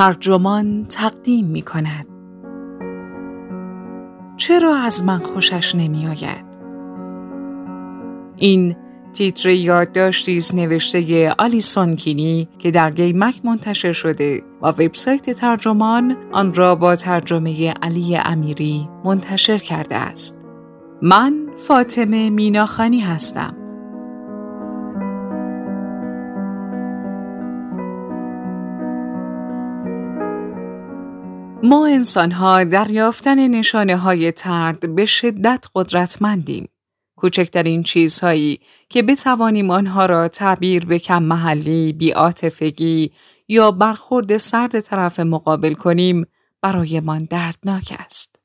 ترجمان تقدیم می کند. چرا از من خوشش نمی آید؟ این تیتر یادداشتی است نوشته آلیسون کینی که در گیمک منتشر شده و وبسایت ترجمان آن را با ترجمه علی امیری منتشر کرده است. من فاطمه میناخانی هستم. ما انسانها در یافتن نشانه های ترد به شدت قدرتمندیم. کوچکترین چیزهایی که بتوانیم آنها را تعبیر به کم محلی، بیاتفگی یا برخورد سرد طرف مقابل کنیم برایمان دردناک است.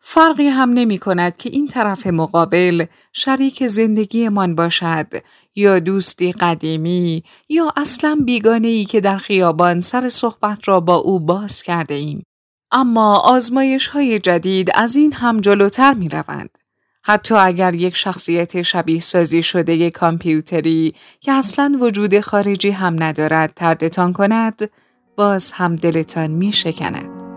فرقی هم نمی کند که این طرف مقابل شریک زندگیمان باشد یا دوستی قدیمی یا اصلا بیگانه ای که در خیابان سر صحبت را با او باز کرده ایم. اما آزمایش های جدید از این هم جلوتر می روند. حتی اگر یک شخصیت شبیه سازی شده یک کامپیوتری که اصلا وجود خارجی هم ندارد تردتان کند، باز هم دلتان می شکند.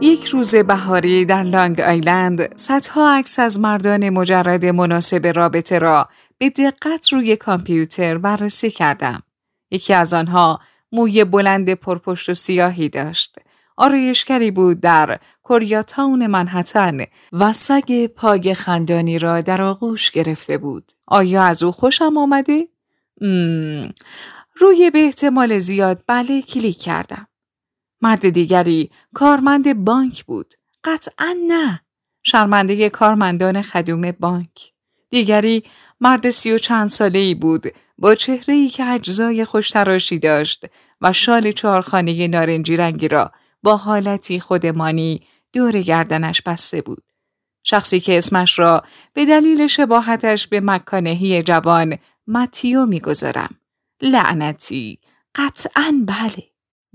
یک روز بهاری در لانگ آیلند صدها عکس از مردان مجرد مناسب رابطه را به دقت روی کامپیوتر بررسی کردم. یکی از آنها موی بلند پرپشت و سیاهی داشت. آرایشگری بود در کوریاتاون منحتن و سگ پاگ خندانی را در آغوش گرفته بود. آیا از او خوشم آمده؟ روی به احتمال زیاد بله کلیک کردم. مرد دیگری کارمند بانک بود. قطعا نه. شرمنده کارمندان خدوم بانک. دیگری مرد سی و چند ساله ای بود با چهره ای که اجزای خوشتراشی داشت و شال چهارخانه نارنجی رنگی را با حالتی خودمانی دور گردنش بسته بود. شخصی که اسمش را به دلیل شباهتش به مکانهی جوان متیو می‌گذارم. لعنتی قطعا بله.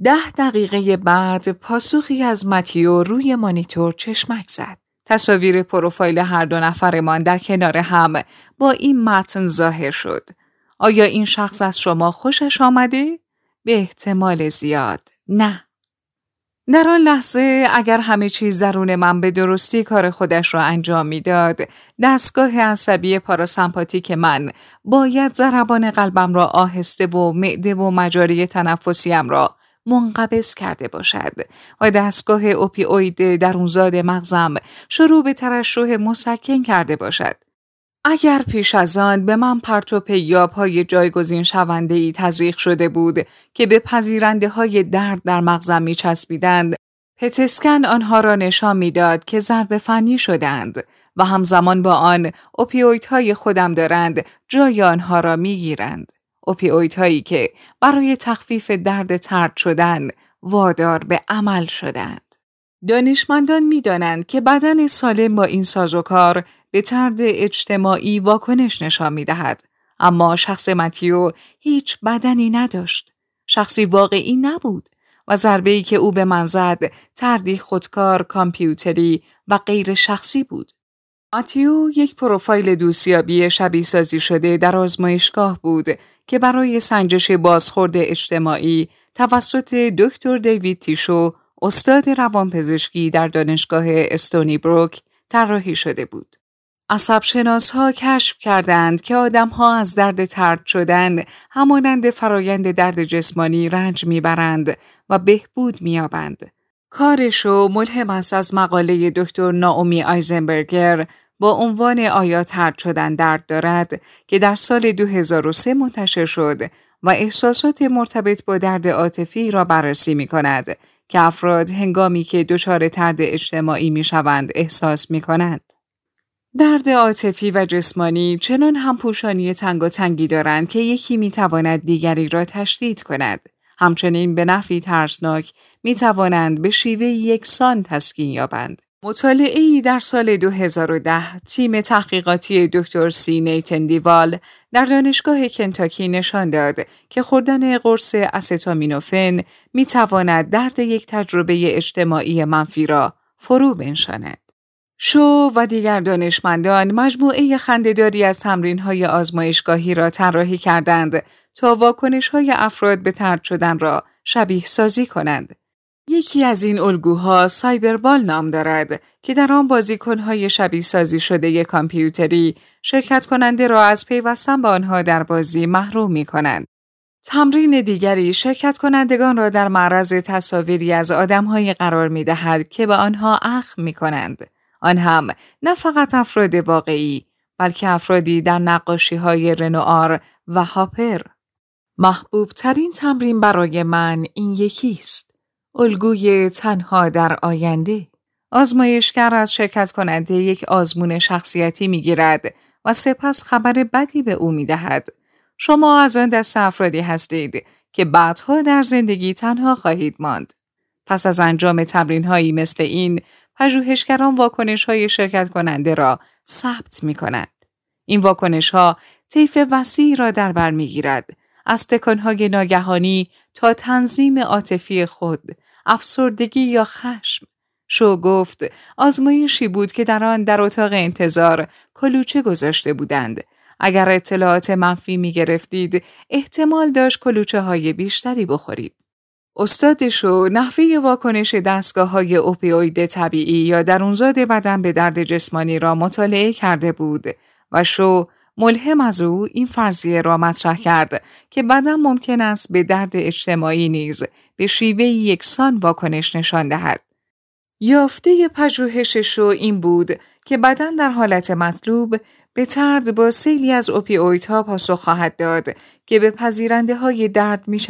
ده دقیقه بعد پاسخی از متیو روی مانیتور چشمک زد. تصاویر پروفایل هر دو نفرمان در کنار هم با این متن ظاهر شد. آیا این شخص از شما خوشش آمده؟ به احتمال زیاد نه. در آن لحظه اگر همه چیز درون من به درستی کار خودش را انجام می‌داد دستگاه عصبی پاراسمپاتیک من باید ضربان قلبم را آهسته و معده و مجاری تنفسیم را منقبض کرده باشد و دستگاه اوپیوید درونزاد مغزم شروع به ترشح مسکن کرده باشد. اگر پیش از آن به من پرتو پیاب های جایگزین شونده ای تزریق شده بود که به پذیرنده های درد در مغزم می چسبیدند، پتسکن آنها را نشان می‌داد که ضرب فنی شدند و همزمان با آن های خودم دارند جای آنها را می گیرند. هایی که برای تخفیف درد ترد شدن وادار به عمل شدند. دانشمندان می‌دانند که بدن سالم با این سازوکار به ترد اجتماعی واکنش نشان می دهد. اما شخص متیو هیچ بدنی نداشت. شخصی واقعی نبود و ضربه که او به من زد تردی خودکار، کامپیوتری و غیر شخصی بود. ماتیو یک پروفایل دوستیابی شبیه سازی شده در آزمایشگاه بود که برای سنجش بازخورد اجتماعی توسط دکتر دیوید تیشو استاد روانپزشکی در دانشگاه استونی بروک طراحی شده بود. عصب ها کشف کردند که ها از درد ترد شدن همانند فرایند درد جسمانی رنج می‌برند و بهبود مییابند. کارشو ملهم است از مقاله دکتر ناومی آیزنبرگر با عنوان آیا ترد شدن درد دارد که در سال 2003 منتشر شد و احساسات مرتبط با درد عاطفی را بررسی می کند که افراد هنگامی که دچار ترد اجتماعی می شوند احساس می کنند. درد عاطفی و جسمانی چنان هم پوشانی تنگ و تنگی دارند که یکی می تواند دیگری را تشدید کند. همچنین به نفی ترسناک می توانند به شیوه یکسان تسکین یابند. مطالعه ای در سال 2010 تیم تحقیقاتی دکتر سی نیتن دیوال در دانشگاه کنتاکی نشان داد که خوردن قرص استامینوفن می تواند درد یک تجربه اجتماعی منفی را فرو بنشاند. شو و دیگر دانشمندان مجموعه خندهداری از تمرین های آزمایشگاهی را طراحی کردند تا واکنش های افراد به ترد شدن را شبیه سازی کنند. یکی از این الگوها سایبربال نام دارد که در آن بازیکنهای شبیه سازی شده کامپیوتری شرکت کننده را از پیوستن به آنها در بازی محروم می کنند. تمرین دیگری شرکت کنندگان را در معرض تصاویری از آدمهایی قرار می دهد که به آنها اخم می کنند. آن هم نه فقط افراد واقعی بلکه افرادی در نقاشی های رنوار و هاپر. محبوب ترین تمرین برای من این یکی است. الگوی تنها در آینده. آزمایشگر از شرکت کننده یک آزمون شخصیتی می گیرد و سپس خبر بدی به او می دهد. شما از آن دست افرادی هستید که بعدها در زندگی تنها خواهید ماند. پس از انجام تمرین هایی مثل این، پژوهشگران واکنش های شرکت کننده را ثبت می کنند. این واکنش ها طیف وسیعی را در بر می گیرد. از تکانهای ناگهانی تا تنظیم عاطفی خود، افسردگی یا خشم. شو گفت آزمایشی بود که در آن در اتاق انتظار کلوچه گذاشته بودند. اگر اطلاعات منفی می گرفتید، احتمال داشت کلوچه های بیشتری بخورید. استاد شو نحوه واکنش دستگاه های اوپیوید طبیعی یا درونزاد بدن به درد جسمانی را مطالعه کرده بود و شو ملهم از او این فرضیه را مطرح کرد که بدن ممکن است به درد اجتماعی نیز به شیوه یکسان واکنش نشان دهد. یافته پژوهش شو این بود که بدن در حالت مطلوب به ترد با سیلی از اوپیویدها پاسخ خواهد داد که به پذیرنده های درد می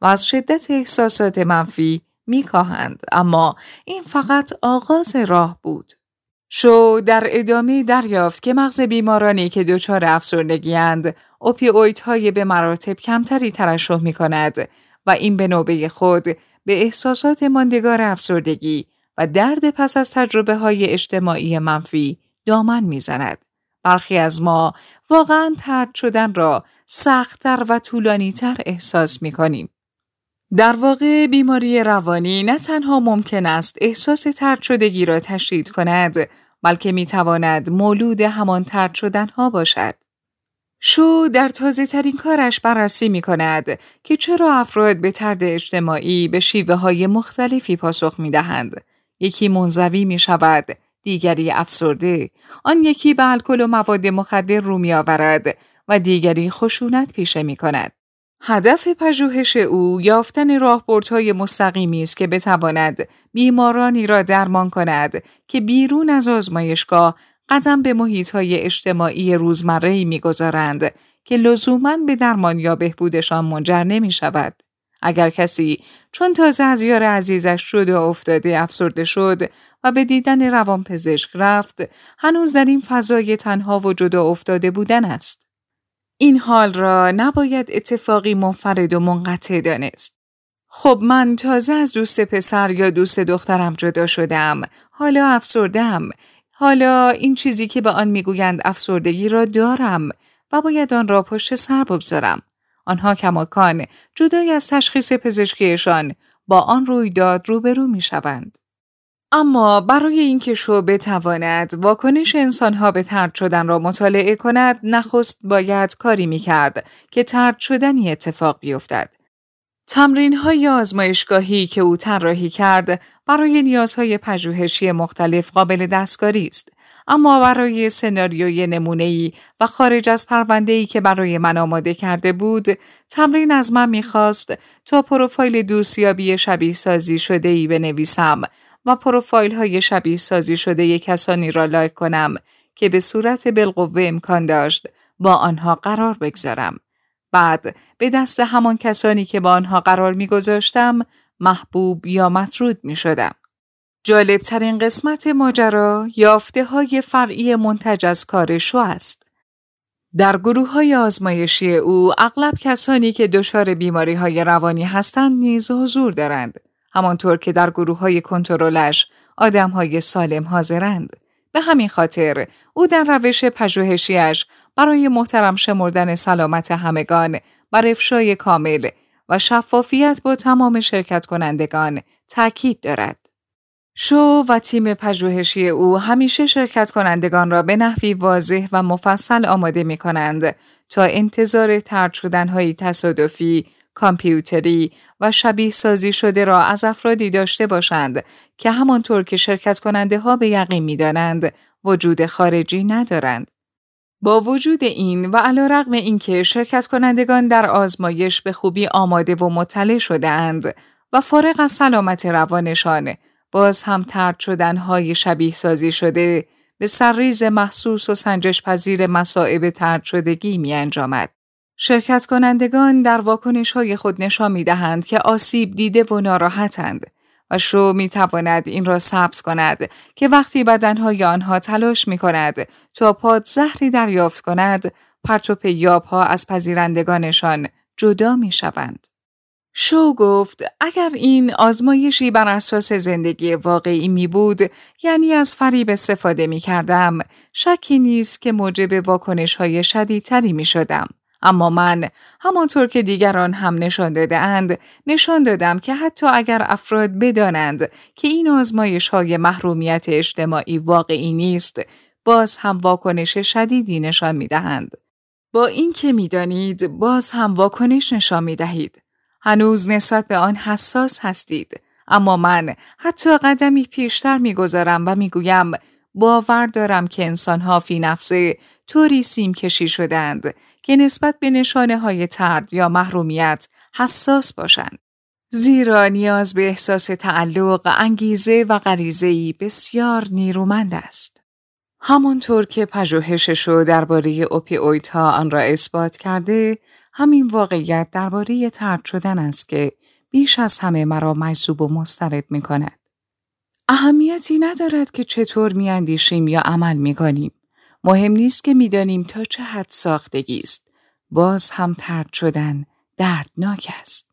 و از شدت احساسات منفی می اما این فقط آغاز راه بود. شو در ادامه دریافت که مغز بیمارانی که دچار افسردگیاند های به مراتب کمتری ترشح می کند و این به نوبه خود به احساسات ماندگار افسردگی و درد پس از تجربه های اجتماعی منفی دامن می‌زند. برخی از ما واقعا ترد شدن را سختتر و طولانیتر احساس می کنیم. در واقع بیماری روانی نه تنها ممکن است احساس ترد شدگی را تشدید کند بلکه می تواند مولود همان ترد شدن ها باشد. شو در تازه ترین کارش بررسی می کند که چرا افراد به ترد اجتماعی به شیوه های مختلفی پاسخ می دهند. یکی منزوی می شود، دیگری افسرده، آن یکی به الکل و مواد مخدر رو می آورد و دیگری خشونت پیشه می کند. هدف پژوهش او یافتن راهبردهای مستقیمی است که بتواند بیمارانی را درمان کند که بیرون از آزمایشگاه قدم به محیطهای اجتماعی روزمره‌ای می‌گذارند که لزوما به درمان یا بهبودشان منجر نمی شود. اگر کسی چون تازه از یار عزیزش شد و افتاده افسرده شد و به دیدن روانپزشک رفت هنوز در این فضای تنها و جدا افتاده بودن است. این حال را نباید اتفاقی منفرد و منقطع دانست. خب من تازه از دوست پسر یا دوست دخترم جدا شدم. حالا افسردم. حالا این چیزی که به آن می‌گویند افسردگی را دارم و باید آن را پشت سر بگذارم. آنها کماکان جدای از تشخیص پزشکیشان با آن رویداد روبرو می شوند. اما برای اینکه شو بتواند واکنش انسانها به ترد شدن را مطالعه کند نخست باید کاری می کرد که ترد شدنی اتفاق بیفتد. تمرین های آزمایشگاهی که او طراحی کرد برای نیازهای پژوهشی مختلف قابل دستکاری است اما برای سناریوی نمونه‌ای و خارج از پرونده‌ای که برای من آماده کرده بود تمرین از من می‌خواست تا پروفایل دوستیابی شبیه سازی شده ای بنویسم و پروفایل های شبیه سازی شده کسانی را لایک کنم که به صورت بالقوه امکان داشت با آنها قرار بگذارم. بعد به دست همان کسانی که با آنها قرار میگذاشتم محبوب یا مطرود می شدم. جالب ترین قسمت ماجرا یافته های فرعی منتج از کار شو است. در گروه های آزمایشی او اغلب کسانی که دچار بیماری های روانی هستند نیز حضور دارند. همانطور که در گروه های کنترلش آدم های سالم حاضرند. به همین خاطر او در روش پژوهشیش برای محترم شمردن سلامت همگان بر افشای کامل و شفافیت با تمام شرکت کنندگان تاکید دارد. شو و تیم پژوهشی او همیشه شرکت کنندگان را به نحوی واضح و مفصل آماده می کنند تا انتظار ترد شدنهای تصادفی، کامپیوتری و شبیه سازی شده را از افرادی داشته باشند که همانطور که شرکت کننده ها به یقین می دانند وجود خارجی ندارند. با وجود این و علا رقم اینکه شرکت کنندگان در آزمایش به خوبی آماده و مطلع شده اند و فارغ از سلامت روانشان باز هم ترد شدنهای شبیه سازی شده به سرریز محسوس و سنجش پذیر مسائب ترد شدگی می انجامد. شرکت کنندگان در واکنش های خود نشان می دهند که آسیب دیده و ناراحتند و شو می تواند این را ثبت کند که وقتی بدنهای آنها تلاش می کند تا پاد زهری دریافت کند پرتو یاب ها از پذیرندگانشان جدا می شوند. شو گفت اگر این آزمایشی بر اساس زندگی واقعی می بود یعنی از فریب استفاده می کردم شکی نیست که موجب واکنش های شدیدتری می شدم. اما من همانطور که دیگران هم نشان داده اند نشان دادم که حتی اگر افراد بدانند که این آزمایش های محرومیت اجتماعی واقعی نیست باز هم واکنش شدیدی نشان می دهند. با اینکه می‌دانید باز هم واکنش نشان می دهید. هنوز نسبت به آن حساس هستید. اما من حتی قدمی پیشتر می‌گذارم و می‌گویم باور دارم که انسانها فی نفسه طوری سیم کشی شدند که نسبت به نشانه های ترد یا محرومیت حساس باشند. زیرا نیاز به احساس تعلق، انگیزه و غریزه‌ای بسیار نیرومند است. همانطور که پژوهشش درباره اوپیویدها آن را اثبات کرده، همین واقعیت درباره ترد شدن است که بیش از همه مرا مجذوب و مسترب می کند. اهمیتی ندارد که چطور میاندیشیم یا عمل می کنیم. مهم نیست که می‌دانیم تا چه حد ساختگی است. باز هم ترد شدن دردناک است.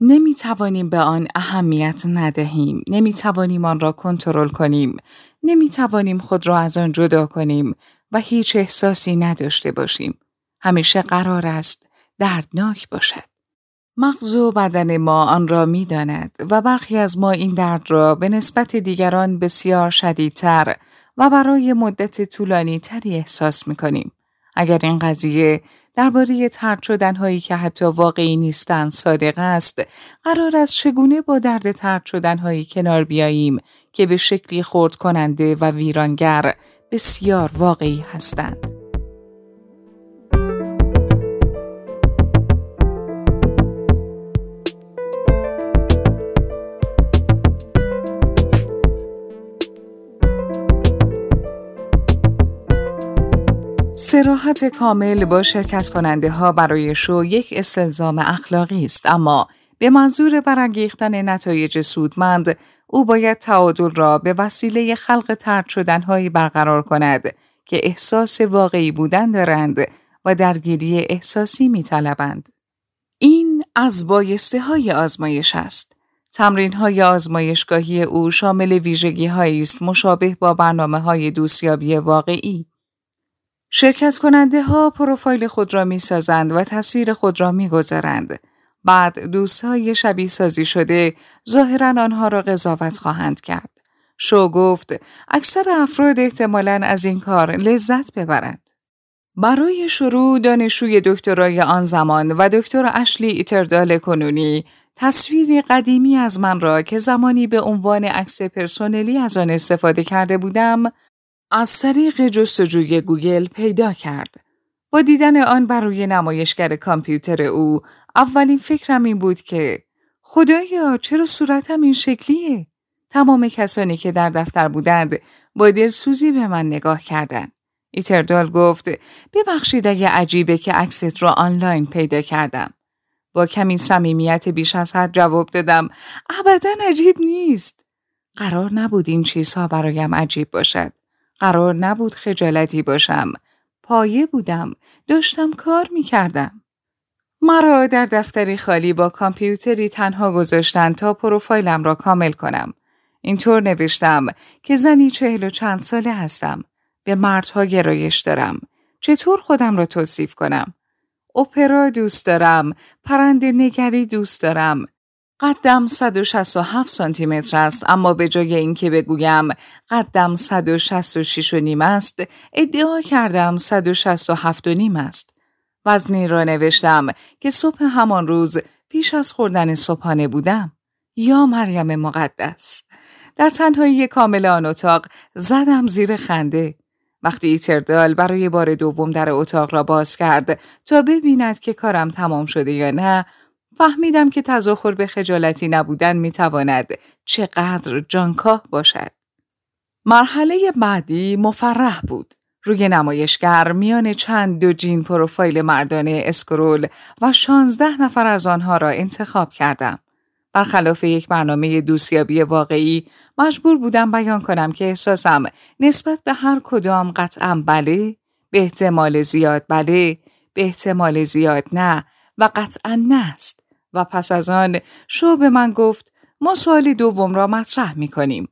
نمی توانیم به آن اهمیت ندهیم. نمی توانیم آن را کنترل کنیم. نمی توانیم خود را از آن جدا کنیم و هیچ احساسی نداشته باشیم. همیشه قرار است دردناک باشد. مغز و بدن ما آن را می داند و برخی از ما این درد را به نسبت دیگران بسیار شدیدتر و برای مدت طولانی تری احساس می کنیم. اگر این قضیه درباره ترد شدن هایی که حتی واقعی نیستند صادق است، قرار است چگونه با درد ترد شدن هایی کنار بیاییم که به شکلی خورد کننده و ویرانگر بسیار واقعی هستند. سراحت کامل با شرکت کننده ها برای شو یک استلزام اخلاقی است اما به منظور برانگیختن نتایج سودمند او باید تعادل را به وسیله خلق ترد شدنهایی برقرار کند که احساس واقعی بودن دارند و درگیری احساسی می طلبند. این از بایسته های آزمایش است. تمرین های آزمایشگاهی او شامل ویژگی است مشابه با برنامه های دوستیابی واقعی. شرکت کننده ها پروفایل خود را می سازند و تصویر خود را می گذارند. بعد دوستهای شبیه سازی شده ظاهرا آنها را قضاوت خواهند کرد. شو گفت اکثر افراد احتمالا از این کار لذت ببرند. برای شروع دانشجوی دکترای آن زمان و دکتر اشلی ایتردال کنونی تصویری قدیمی از من را که زمانی به عنوان عکس پرسونلی از آن استفاده کرده بودم از طریق جستجوی گوگل پیدا کرد. با دیدن آن بر روی نمایشگر کامپیوتر او اولین فکرم این بود که خدایا چرا صورتم این شکلیه؟ تمام کسانی که در دفتر بودند با دلسوزی به من نگاه کردند. ایتردال گفت ببخشید اگه عجیبه که عکست را آنلاین پیدا کردم. با کمی صمیمیت بیش از حد جواب دادم ابدا عجیب نیست. قرار نبود این چیزها برایم عجیب باشد. قرار نبود خجالتی باشم. پایه بودم. داشتم کار می کردم. مرا در دفتری خالی با کامپیوتری تنها گذاشتن تا پروفایلم را کامل کنم. اینطور نوشتم که زنی چهل و چند ساله هستم. به مردها گرایش دارم. چطور خودم را توصیف کنم؟ اپرا دوست دارم. پرنده نگری دوست دارم. قدم 167 سانتی متر است. اما به جای اینکه بگویم قدم 166 و نیم است ادعا کردم 167 و نیم است. وزنی را نوشتم که صبح همان روز پیش از خوردن صبحانه بودم. یا مریم مقدس. در تنهایی کامل آن اتاق زدم زیر خنده. وقتی ایتردال برای بار دوم در اتاق را باز کرد تا ببیند که کارم تمام شده یا نه فهمیدم که تظاهر به خجالتی نبودن می‌تواند چقدر جانکاه باشد. مرحله بعدی مفرح بود. روی نمایشگر میان چند دو جین پروفایل مردانه اسکرول و شانزده نفر از آنها را انتخاب کردم. برخلاف یک برنامه دوستیابی واقعی مجبور بودم بیان کنم که احساسم نسبت به هر کدام قطعا بله، به احتمال زیاد بله، به احتمال زیاد نه و قطعا نه است. و پس از آن شو به من گفت ما سوال دوم را مطرح می کنیم.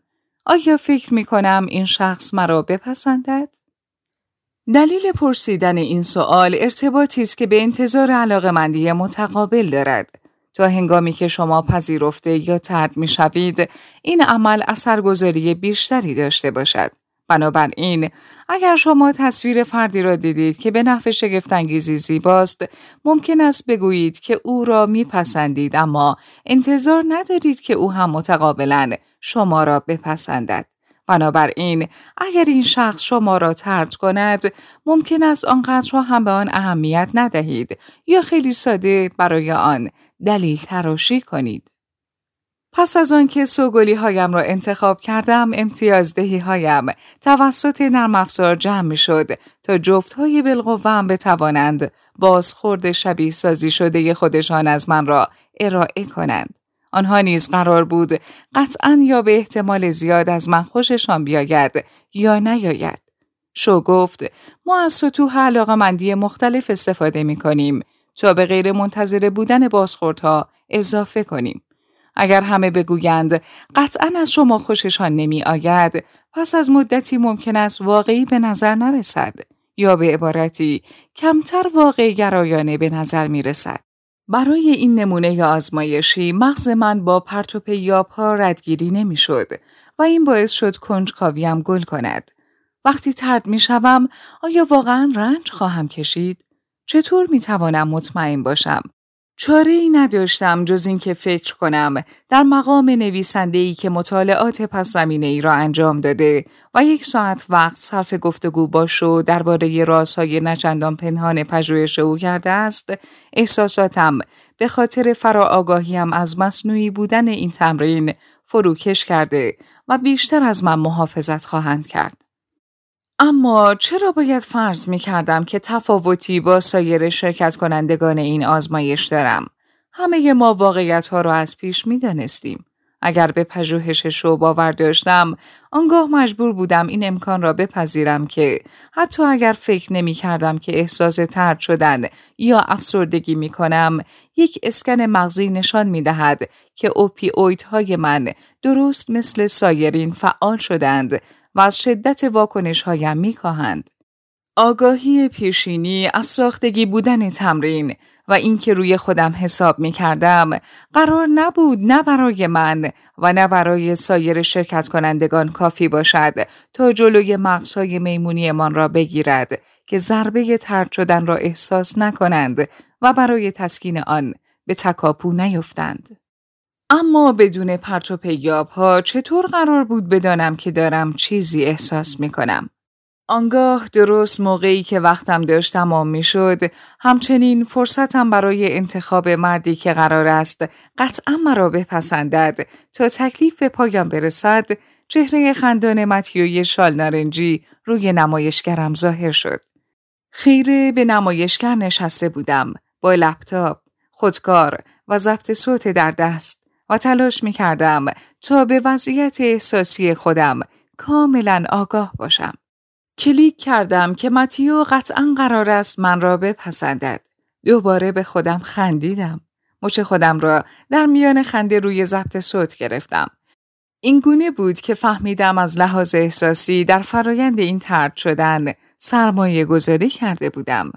آیا فکر می کنم این شخص مرا بپسندد؟ دلیل پرسیدن این سوال ارتباطی است که به انتظار علاقمندی متقابل دارد. تا هنگامی که شما پذیرفته یا ترد می شوید، این عمل اثرگذاری بیشتری داشته باشد. بنابراین اگر شما تصویر فردی را دیدید که به نحو شگفتانگیزی زیباست ممکن است بگویید که او را میپسندید اما انتظار ندارید که او هم متقابلا شما را بپسندد. بنابراین اگر این شخص شما را ترد کند ممکن است آنقدر را هم به آن اهمیت ندهید یا خیلی ساده برای آن دلیل تراشی کنید. پس از آنکه سوگلی هایم را انتخاب کردم امتیازدهی هایم توسط نرم افزار جمع می شد تا جفت های بالقوام بتوانند بازخورد شبیه سازی شده خودشان از من را ارائه کنند. آنها نیز قرار بود قطعا یا به احتمال زیاد از من خوششان بیاید یا نیاید. شو گفت ما از سطوح علاقه مندی مختلف استفاده می کنیم تا به غیر منتظره بودن بازخوردها اضافه کنیم. اگر همه بگویند قطعا از شما خوششان نمی آید پس از مدتی ممکن است واقعی به نظر نرسد یا به عبارتی کمتر واقعی گرایانه به نظر می رسد. برای این نمونه آزمایشی مغز من با پرتوپ یاب ها ردگیری نمی شد و این باعث شد کنجکاویم گل کند. وقتی ترد می شوم آیا واقعا رنج خواهم کشید؟ چطور می توانم مطمئن باشم چاره ای نداشتم جز اینکه فکر کنم در مقام نویسنده ای که مطالعات پس زمینه ای را انجام داده و یک ساعت وقت صرف گفتگو با شو درباره رازهای نچندان پنهان پژوهش او کرده است احساساتم به خاطر فراآگاهیم از مصنوعی بودن این تمرین فروکش کرده و بیشتر از من محافظت خواهند کرد. اما چرا باید فرض می کردم که تفاوتی با سایر شرکت کنندگان این آزمایش دارم؟ همه ما واقعیت ها را از پیش می دانستیم. اگر به پژوهش شو باور داشتم، آنگاه مجبور بودم این امکان را بپذیرم که حتی اگر فکر نمی کردم که احساس ترد شدن یا افسردگی می کنم، یک اسکن مغزی نشان می دهد که اوپی های من درست مثل سایرین فعال شدند و از شدت واکنش هایم می کاهند. آگاهی پیشینی از ساختگی بودن تمرین و اینکه روی خودم حساب می کردم قرار نبود نه برای من و نه برای سایر شرکت کنندگان کافی باشد تا جلوی مغزهای میمونیمان را بگیرد که ضربه ترد شدن را احساس نکنند و برای تسکین آن به تکاپو نیفتند. اما بدون پرت و پیاب ها چطور قرار بود بدانم که دارم چیزی احساس می کنم؟ آنگاه درست موقعی که وقتم داشت تمام می شد، همچنین فرصتم برای انتخاب مردی که قرار است قطعا مرا بپسندد تا تکلیف به پایان برسد، چهره خندان متیوی شال نارنجی روی نمایشگرم ظاهر شد. خیره به نمایشگر نشسته بودم با لپتاپ، خودکار و ضبط صوت در دست. و تلاش می کردم تا به وضعیت احساسی خودم کاملا آگاه باشم. کلیک کردم که متیو قطعا قرار است من را بپسندد. دوباره به خودم خندیدم. مچ خودم را در میان خنده روی ضبط صوت گرفتم. این گونه بود که فهمیدم از لحاظ احساسی در فرایند این ترد شدن سرمایه گذاری کرده بودم.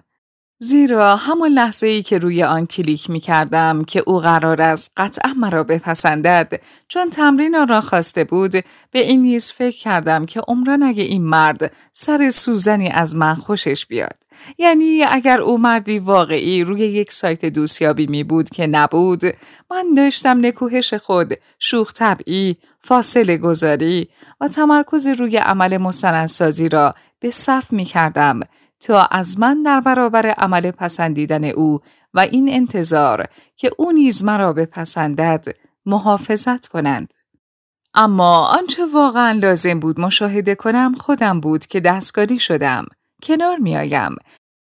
زیرا همان لحظه ای که روی آن کلیک می کردم که او قرار است قطعا مرا بپسندد. چون تمرین آن را خواسته بود به این نیز فکر کردم که عمران اگه این مرد سر سوزنی از من خوشش بیاد. یعنی اگر او مردی واقعی روی یک سایت دوستیابی می بود که نبود من داشتم نکوهش خود شوخ طبعی فاصله گذاری و تمرکز روی عمل مستندسازی را به صف می کردم تا از من در برابر عمل پسندیدن او و این انتظار که او نیز مرا بپسندد محافظت کنند. اما آنچه واقعا لازم بود مشاهده کنم خودم بود که دستکاری شدم. کنار میآیم.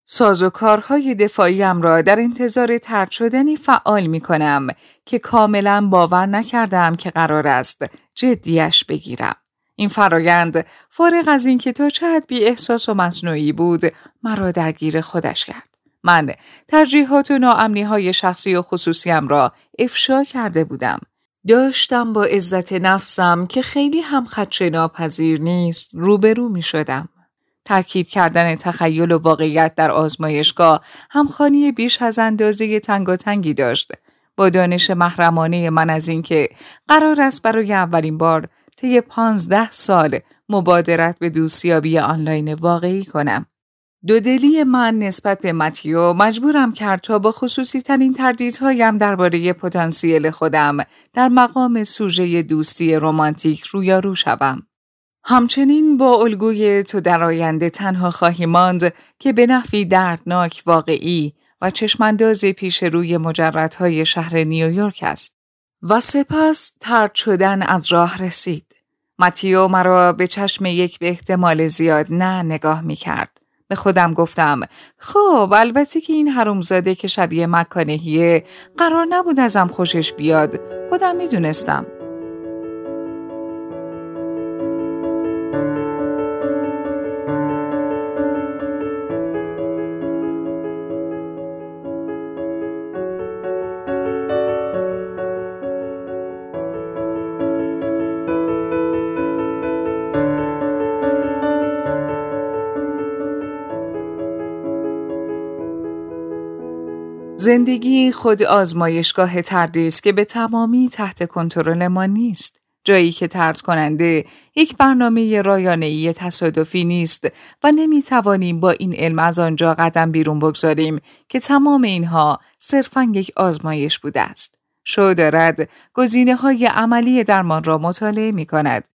ساز و کارهای دفاعیم را در انتظار ترد شدنی فعال می کنم که کاملا باور نکردم که قرار است جدیش بگیرم. این فرایند فارغ از اینکه تا چه بی احساس و مصنوعی بود مرا درگیر خودش کرد. من ترجیحات و ناامنی های شخصی و خصوصیم را افشا کرده بودم. داشتم با عزت نفسم که خیلی هم خدشه ناپذیر نیست روبرو می شدم. ترکیب کردن تخیل و واقعیت در آزمایشگاه همخانی بیش از اندازه تنگی داشت با دانش محرمانه من از اینکه قرار است برای اولین بار طی پانزده سال مبادرت به دوستیابی آنلاین واقعی کنم. دودلی من نسبت به متیو مجبورم کرد تا با خصوصی ترین تردیدهایم درباره پتانسیل خودم در مقام سوژه دوستی رمانتیک رویارو شوم. همچنین با الگوی تو در آینده تنها خواهی ماند که به نحوی دردناک واقعی و چشمانداز پیش روی مجردهای شهر نیویورک است. و سپس ترد شدن از راه رسید. ماتیو مرا به چشم یک به احتمال زیاد نه نگاه می کرد. به خودم گفتم خب البته که این حرومزاده که شبیه مکانهیه قرار نبود ازم خوشش بیاد خودم می‌دونستم زندگی خود آزمایشگاه تردی است که به تمامی تحت کنترل ما نیست. جایی که ترد کننده یک برنامه رایانه‌ای تصادفی نیست و نمی توانیم با این علم از آنجا قدم بیرون بگذاریم که تمام اینها صرفا یک آزمایش بوده است. شو دارد گزینه های عملی درمان را مطالعه می کند.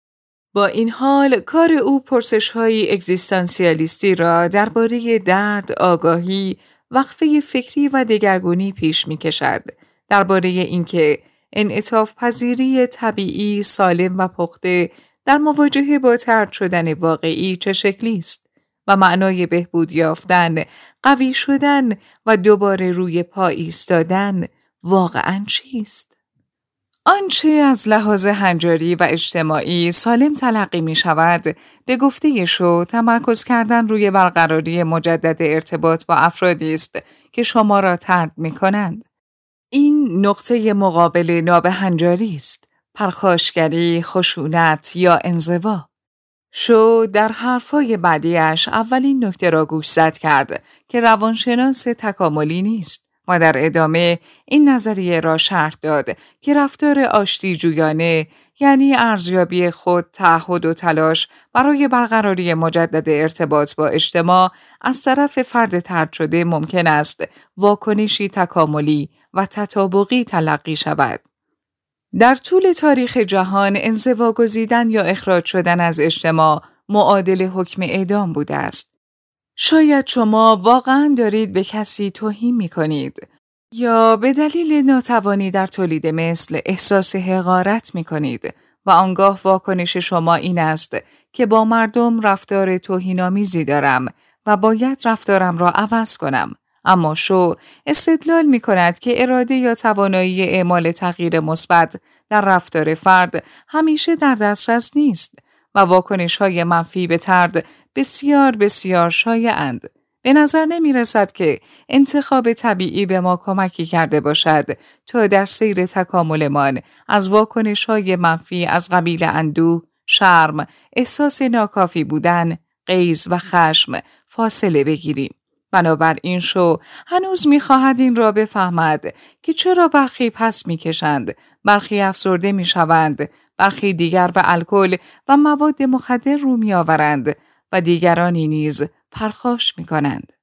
با این حال کار او پرسش های اگزیستانسیالیستی را درباره درد، آگاهی وقفه فکری و دگرگونی پیش می کشد درباره اینکه انعطاف پذیری طبیعی سالم و پخته در مواجهه با ترد شدن واقعی چه شکلی است و معنای بهبود یافتن، قوی شدن و دوباره روی پا ایستادن واقعا چیست؟ آنچه از لحاظ هنجاری و اجتماعی سالم تلقی می شود به گفته شو تمرکز کردن روی برقراری مجدد ارتباط با افرادی است که شما را ترد می کنند. این نقطه مقابل نابهنجاری است. پرخاشگری، خشونت یا انزوا. شو در حرفای بعدیش اولین نکته را گوش زد کرد که روانشناس تکاملی نیست. و در ادامه این نظریه را شرح داد که رفتار آشتی جویانه یعنی ارزیابی خود تعهد و تلاش برای برقراری مجدد ارتباط با اجتماع از طرف فرد ترد شده ممکن است واکنشی تکاملی و تطابقی تلقی شود. در طول تاریخ جهان انزوا گزیدن یا اخراج شدن از اجتماع معادل حکم اعدام بوده است. شاید شما واقعا دارید به کسی توهین می کنید یا به دلیل ناتوانی در تولید مثل احساس حقارت می کنید و آنگاه واکنش شما این است که با مردم رفتار توهینآمیزی دارم و باید رفتارم را عوض کنم. اما شو استدلال می کند که اراده یا توانایی اعمال تغییر مثبت در رفتار فرد همیشه در دسترس نیست و واکنش های منفی به ترد بسیار بسیار شایعند. به نظر نمی رسد که انتخاب طبیعی به ما کمکی کرده باشد تا در سیر تکاملمان از واکنش های منفی از قبیل اندوه، شرم، احساس ناکافی بودن، قیز و خشم فاصله بگیریم. بنابراین شو هنوز می‌خواهد این را بفهمد که چرا برخی پس می‌کشند برخی افسرده می‌شوند برخی دیگر به الکل و مواد مخدر رو میآورند و دیگرانی نیز پرخاش می‌کنند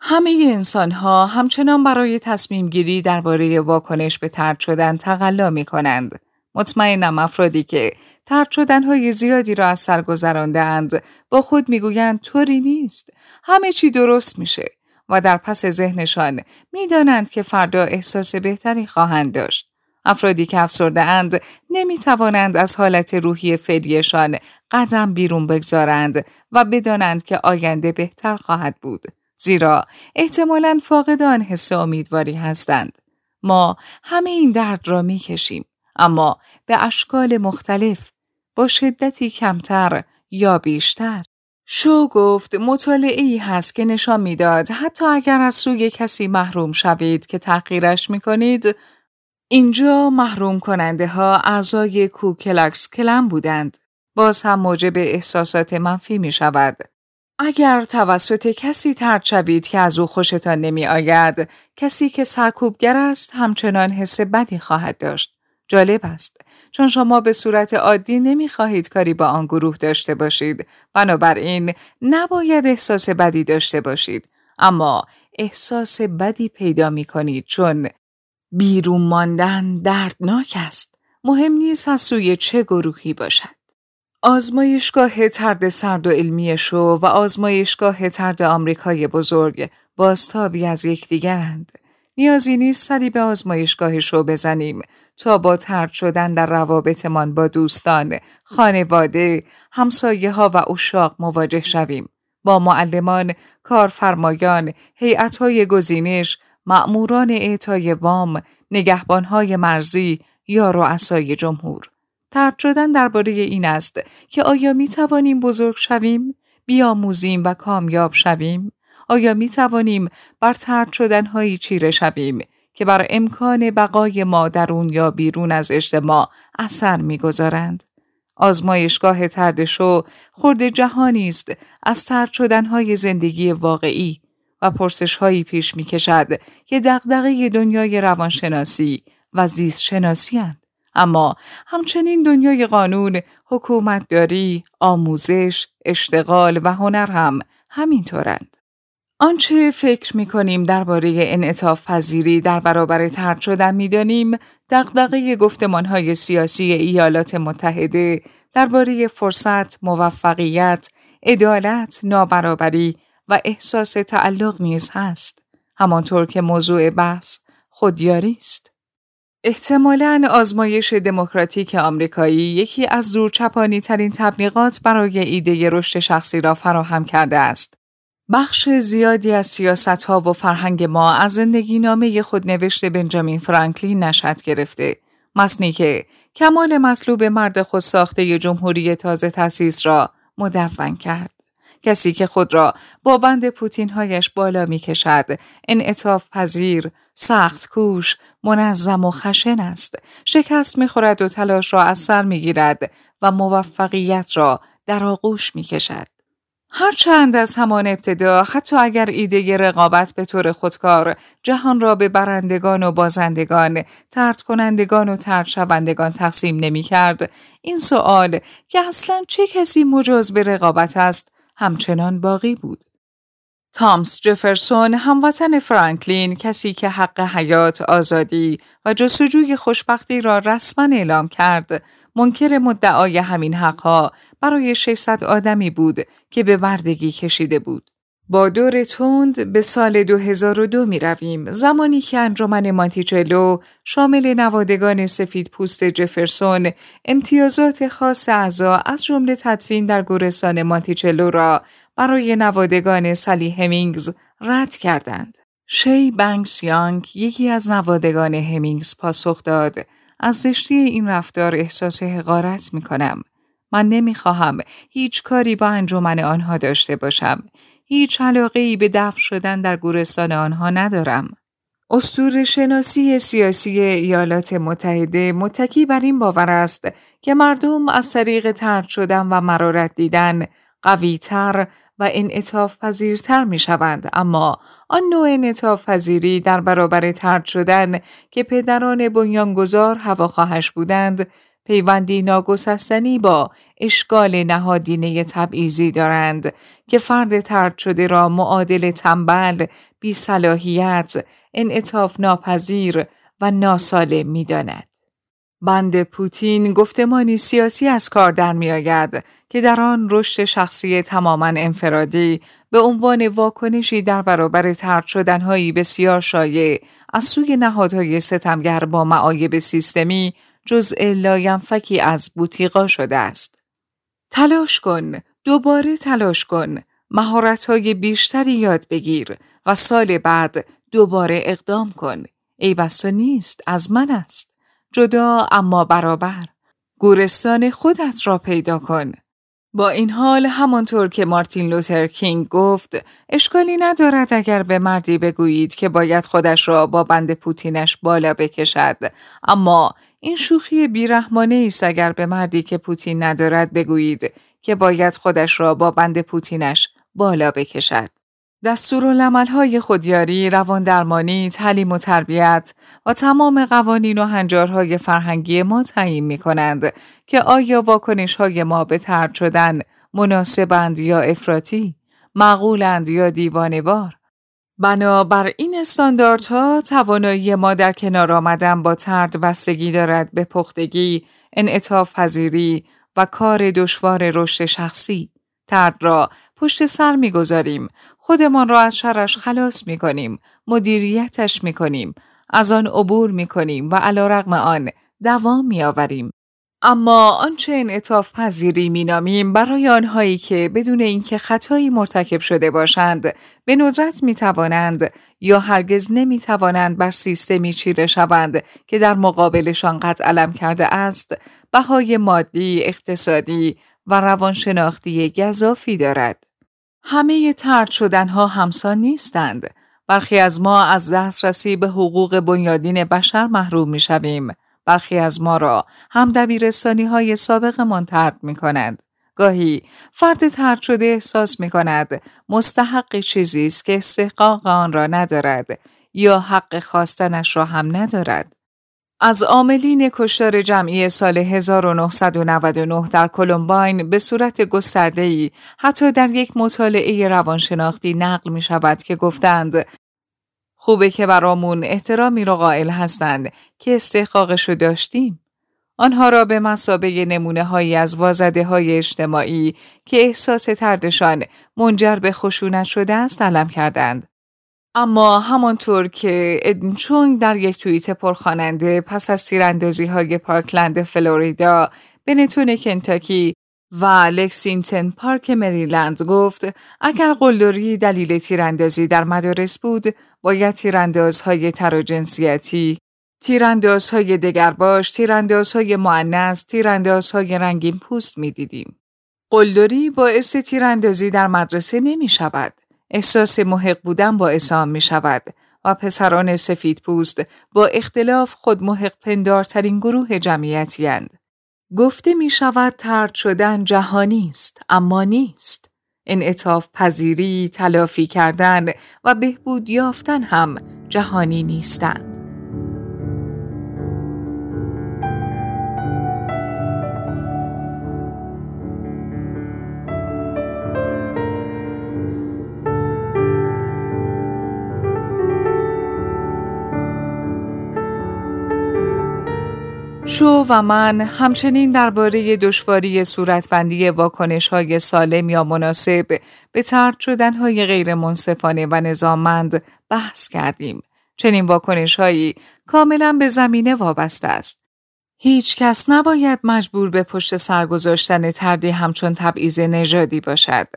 همه انسان ها همچنان برای تصمیم گیری درباره واکنش به ترد شدن تقلا می کنند. مطمئنم افرادی که ترد شدن های زیادی را از سر گذرانده اند با خود می‌گویند طوری نیست. همه چی درست میشه و در پس ذهنشان می‌دانند که فردا احساس بهتری خواهند داشت. افرادی که افسرده اند نمی توانند از حالت روحی فعلیشان قدم بیرون بگذارند و بدانند که آینده بهتر خواهد بود. زیرا احتمالا فاقد آن حس امیدواری هستند. ما همه این درد را می کشیم. اما به اشکال مختلف با شدتی کمتر یا بیشتر. شو گفت مطالعه ای هست که نشان می‌داد حتی اگر از سوی کسی محروم شوید که تحقیرش می کنید اینجا محروم کننده ها اعضای کوکلکس کلم بودند. باز هم موجب احساسات منفی می شود. اگر توسط کسی ترد شوید که از او خوشتان نمی آید، کسی که سرکوبگر است همچنان حس بدی خواهد داشت. جالب است. چون شما به صورت عادی نمی خواهید کاری با آن گروه داشته باشید. بنابراین نباید احساس بدی داشته باشید. اما احساس بدی پیدا می کنید چون بیرون ماندن دردناک است. مهم نیست از سوی چه گروهی باشد. آزمایشگاه ترد سرد و علمی شو و آزمایشگاه ترد آمریکای بزرگ بازتابی از یکدیگرند. نیازی نیست سری به آزمایشگاه شو بزنیم تا با ترد شدن در روابطمان با دوستان، خانواده، همسایه ها و اشاق مواجه شویم. با معلمان، کارفرمایان، های گزینش، مأموران اعطای وام، نگهبانهای مرزی یا رؤسای جمهور. ترد شدن درباره این است که آیا می توانیم بزرگ شویم، بیاموزیم و کامیاب شویم؟ آیا می توانیم بر ترد شدنهایی چیره شویم که بر امکان بقای ما درون یا بیرون از اجتماع اثر می‌گذارند؟ آزمایشگاه تردشو خورد جهانی است از ترد شدنهای زندگی واقعی و پرسشهایی پیش می کشد که دغدغه دنیای روانشناسی و زیست شناسی. اما همچنین دنیای قانون، حکومتداری، آموزش، اشتغال و هنر هم همینطورند. آنچه فکر می کنیم درباره انعطاف پذیری در برابر ترد شدن می دانیم دقدقه گفتمان های سیاسی ایالات متحده درباره فرصت، موفقیت، عدالت، نابرابری و احساس تعلق نیز هست. همانطور که موضوع بحث خودیاری است. احتمالا آزمایش دموکراتیک آمریکایی یکی از زورچپانی ترین تبلیغات برای ایده رشد شخصی را فراهم کرده است. بخش زیادی از سیاست ها و فرهنگ ما از زندگی نامه خود نوشته بنجامین فرانکلین نشد گرفته. مصنی که کمال مطلوب مرد خود ساخته جمهوری تازه تأسیس را مدون کرد. کسی که خود را با بند پوتین هایش بالا می کشد، انعطاف پذیر، سخت کوش، منظم و خشن است. شکست می‌خورد و تلاش را از سر می‌گیرد و موفقیت را در آغوش می‌کشد. هرچند از همان ابتدا حتی اگر ایده رقابت به طور خودکار جهان را به برندگان و بازندگان، ترد کنندگان و ترد شوندگان تقسیم نمی کرد، این سوال که اصلا چه کسی مجاز به رقابت است همچنان باقی بود. تامس جفرسون هموطن فرانکلین کسی که حق حیات، آزادی و جستجوی خوشبختی را رسما اعلام کرد منکر مدعای همین حقها برای 600 آدمی بود که به بردگی کشیده بود. با دور تند به سال 2002 می رویم زمانی که انجمن مانتیچلو شامل نوادگان سفید پوست جفرسون امتیازات خاص اعضا از جمله تدفین در گورستان مانتیچلو را برای نوادگان سالی همینگز رد کردند. شی بنکس یانگ یکی از نوادگان همینگز پاسخ داد از زشتی این رفتار احساس حقارت می کنم. من نمی خواهم هیچ کاری با انجمن آنها داشته باشم. هیچ علاقه ای به دفع شدن در گورستان آنها ندارم. استور شناسی سیاسی ایالات متحده متکی بر این باور است که مردم از طریق ترد شدن و مرارت دیدن قویتر و انعطاف پذیرتر می شوند اما آن نوع انعطاف پذیری در برابر ترد شدن که پدران بنیانگذار هواخواهش بودند پیوندی ناگسستنی با اشکال نهادینه تبعیضی دارند که فرد ترد شده را معادل تنبل، بیصلاحیت، انعطاف ناپذیر و ناسالم می داند. بند پوتین گفتمانی سیاسی از کار در می آید که در آن رشد شخصی تماما انفرادی به عنوان واکنشی در برابر ترد شدنهایی بسیار شایع از سوی نهادهای ستمگر با معایب سیستمی جزء لاینفکی از بوتیقا شده است. تلاش کن، دوباره تلاش کن، مهارت‌های بیشتری یاد بگیر و سال بعد دوباره اقدام کن. ای بستا نیست، از من است. جدا اما برابر. گورستان خودت را پیدا کن. با این حال همانطور که مارتین لوتر کینگ گفت اشکالی ندارد اگر به مردی بگویید که باید خودش را با بند پوتینش بالا بکشد اما این شوخی بیرحمانه است اگر به مردی که پوتین ندارد بگویید که باید خودش را با بند پوتینش بالا بکشد. دستور های خودیاری، روان درمانی، تعلیم و تربیت و تمام قوانین و هنجارهای فرهنگی ما تعیین می کنند که آیا واکنش های ما به ترد شدن مناسبند یا افراطی، معقولند یا دیوانوار. بنابر این استانداردها توانایی ما در کنار آمدن با ترد بستگی دارد به پختگی، انعطاف پذیری و کار دشوار رشد شخصی. ترد را پشت سر می‌گذاریم، خودمان را از شرش خلاص می کنیم، مدیریتش می کنیم، از آن عبور می کنیم و علا رقم آن دوام می آوریم. اما آنچه انعطاف پذیری می نامیم برای آنهایی که بدون اینکه خطایی مرتکب شده باشند به ندرت می توانند یا هرگز نمی توانند بر سیستمی چیره شوند که در مقابلشان قد علم کرده است بهای مادی، اقتصادی و روانشناختی گذافی دارد. همه ترد شدنها همسان نیستند. برخی از ما از دسترسی به حقوق بنیادین بشر محروم می شویم. برخی از ما را هم دبیرستانی های سابقمان ترد می کنند. گاهی فرد ترد شده احساس می کند مستحق چیزی است که استحقاق آن را ندارد یا حق خواستنش را هم ندارد. از عاملین کشتار جمعی سال 1999 در کلمباین به صورت گسترده‌ای حتی در یک مطالعه روانشناختی نقل می شود که گفتند خوبه که برامون احترامی را قائل هستند که استحقاقش رو داشتیم. آنها را به مسابه نمونه هایی از وازده های اجتماعی که احساس تردشان منجر به خشونت شده است علم کردند. اما همانطور که ادنچونگ در یک توییت پرخواننده پس از تیراندازی های پارکلند فلوریدا به نتون کنتاکی و لکسینتن پارک مریلند گفت اگر قلدری دلیل تیراندازی در مدارس بود باید تیراندازهای تراجنسیتی تیراندازهای دگرباش تیراندازهای معنیس تیراندازهای رنگین پوست می‌دیدیم قلدری باعث تیراندازی در مدرسه نمی شود احساس محق بودن باعث آن می شود و پسران سفید پوست با اختلاف خود محق پندارترین گروه جمعیتی هند. گفته می شود ترد شدن جهانی است اما نیست. انعطاف پذیری، تلافی کردن و بهبود یافتن هم جهانی نیستند. شو و من همچنین درباره دشواری صورتبندی واکنش های سالم یا مناسب به ترد شدن های غیر منصفانه و نظاممند بحث کردیم. چنین واکنش هایی کاملا به زمینه وابسته است. هیچ کس نباید مجبور به پشت سر گذاشتن تردی همچون تبعیض نژادی باشد.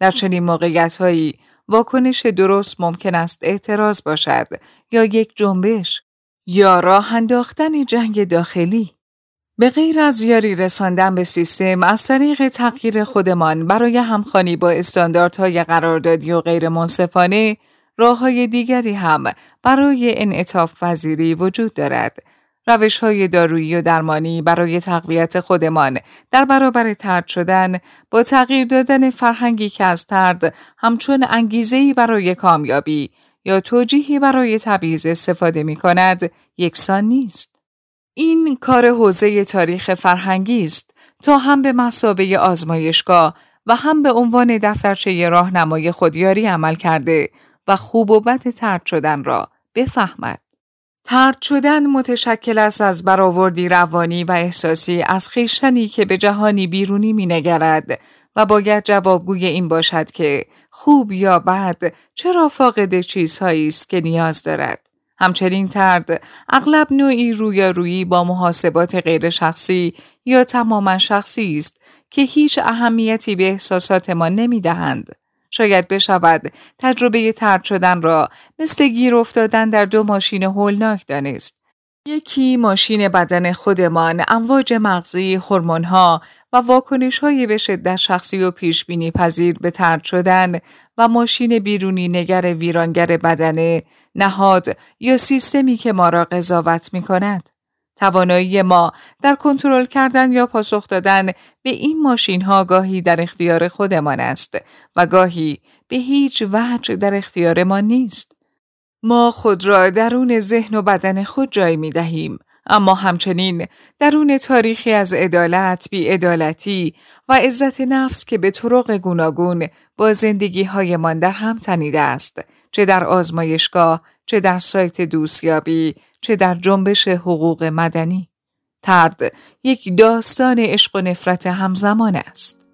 در چنین موقعیت هایی واکنش درست ممکن است اعتراض باشد یا یک جنبش یا راه انداختن جنگ داخلی؟ به غیر از یاری رساندن به سیستم از طریق تغییر خودمان برای همخانی با استانداردهای قراردادی و غیر منصفانه راه های دیگری هم برای انعطاف وزیری وجود دارد. روش های دارویی و درمانی برای تقویت خودمان در برابر ترد شدن با تغییر دادن فرهنگی که از ترد همچون انگیزهی برای کامیابی یا توجیهی برای تبعیض استفاده می کند یکسان نیست. این کار حوزه تاریخ فرهنگی است تا هم به مسابه آزمایشگاه و هم به عنوان دفترچه راهنمای خودیاری عمل کرده و خوب و بد ترد شدن را بفهمد. ترد شدن متشکل است از برآوردی روانی و احساسی از خیشتنی که به جهانی بیرونی مینگرد و باید جوابگوی این باشد که خوب یا بد چرا فاقد چیزهایی است که نیاز دارد. همچنین ترد اغلب نوعی رویارویی با محاسبات غیر شخصی یا تماما شخصی است که هیچ اهمیتی به احساسات ما نمی دهند. شاید بشود تجربه ترد شدن را مثل گیر افتادن در دو ماشین هولناک دانست. یکی ماشین بدن خودمان، امواج مغزی، هورمون‌ها و واکنش های به شدت شخصی و پیش بینی پذیر به ترد شدن و ماشین بیرونی نگر ویرانگر بدنه، نهاد یا سیستمی که ما را قضاوت می کند. توانایی ما در کنترل کردن یا پاسخ دادن به این ماشین ها گاهی در اختیار خودمان است و گاهی به هیچ وجه در اختیار ما نیست. ما خود را درون ذهن و بدن خود جای می دهیم اما همچنین درون تاریخی از عدالت، بیعدالتی و عزت نفس که به طرق گوناگون با زندگی هایمان در هم تنیده است چه در آزمایشگاه چه در سایت دوستیابی چه در جنبش حقوق مدنی. ترد یک داستان عشق و نفرت همزمان است.